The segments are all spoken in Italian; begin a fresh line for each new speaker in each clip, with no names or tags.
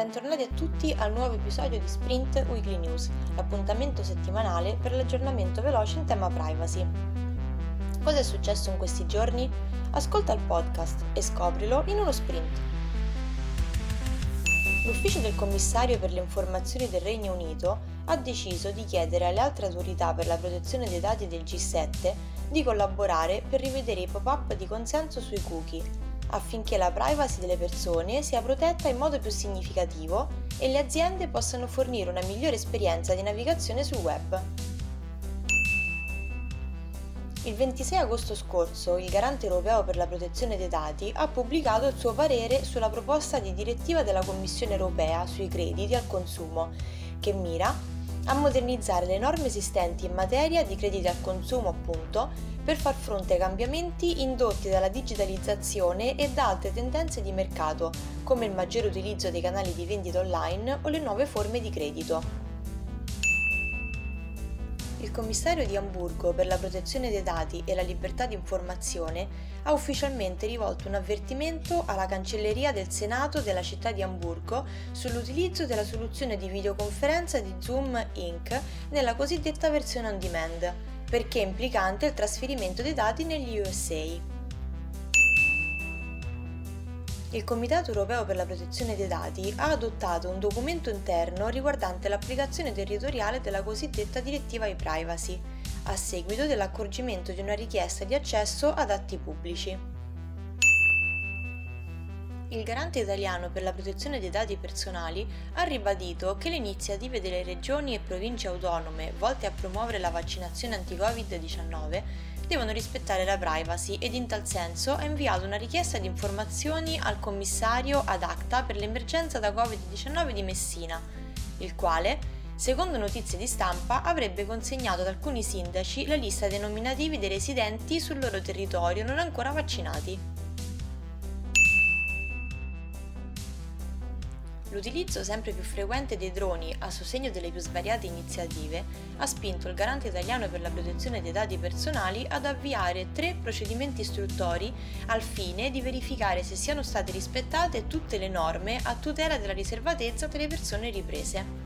bentornati a tutti al nuovo episodio di Sprint Weekly News, l'appuntamento settimanale per l'aggiornamento veloce in tema privacy. Cosa è successo in questi giorni? Ascolta il podcast e scoprilo in uno sprint. L'ufficio del commissario per le informazioni del Regno Unito ha deciso di chiedere alle altre autorità per la protezione dei dati del G7 di collaborare per rivedere i pop-up di consenso sui cookie affinché la privacy delle persone sia protetta in modo più significativo e le aziende possano fornire una migliore esperienza di navigazione sul web. Il 26 agosto scorso il Garante europeo per la protezione dei dati ha pubblicato il suo parere sulla proposta di direttiva della Commissione europea sui crediti al consumo, che mira a modernizzare le norme esistenti in materia di crediti al consumo, appunto, per far fronte ai cambiamenti indotti dalla digitalizzazione e da altre tendenze di mercato, come il maggiore utilizzo dei canali di vendita online o le nuove forme di credito. Il commissario di Amburgo per la protezione dei dati e la libertà di informazione ha ufficialmente rivolto un avvertimento alla cancelleria del Senato della città di Amburgo sull'utilizzo della soluzione di videoconferenza di Zoom Inc. nella cosiddetta versione on demand, perché implicante il trasferimento dei dati negli USA. Il Comitato europeo per la protezione dei dati ha adottato un documento interno riguardante l'applicazione territoriale della cosiddetta direttiva ai privacy, a seguito dell'accorgimento di una richiesta di accesso ad atti pubblici. Il garante italiano per la protezione dei dati personali ha ribadito che le iniziative delle regioni e province autonome volte a promuovere la vaccinazione anti-Covid-19 devono rispettare la privacy ed in tal senso ha inviato una richiesta di informazioni al commissario ad acta per l'emergenza da Covid-19 di Messina, il quale, secondo notizie di stampa, avrebbe consegnato ad alcuni sindaci la lista dei nominativi dei residenti sul loro territorio non ancora vaccinati. L'utilizzo sempre più frequente dei droni a sostegno delle più svariate iniziative ha spinto il garante italiano per la protezione dei dati personali ad avviare tre procedimenti istruttori al fine di verificare se siano state rispettate tutte le norme a tutela della riservatezza delle persone riprese.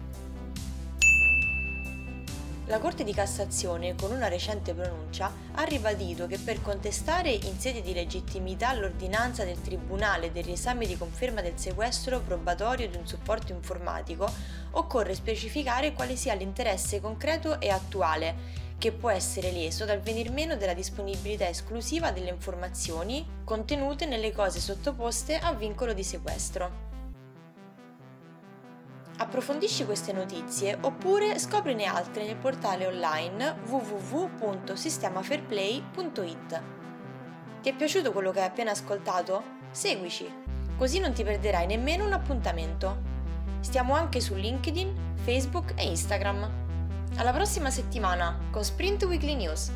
La Corte di Cassazione, con una recente pronuncia, ha ribadito che per contestare in sede di legittimità l'ordinanza del Tribunale del riesame di conferma del sequestro probatorio di un supporto informatico, occorre specificare quale sia l'interesse concreto e attuale, che può essere leso dal venir meno della disponibilità esclusiva delle informazioni contenute nelle cose sottoposte a vincolo di sequestro. Approfondisci queste notizie oppure scoprini altre nel portale online www.sistemafairplay.it. Ti è piaciuto quello che hai appena ascoltato? Seguici, così non ti perderai nemmeno un appuntamento. Stiamo anche su LinkedIn, Facebook e Instagram. Alla prossima settimana con Sprint Weekly News.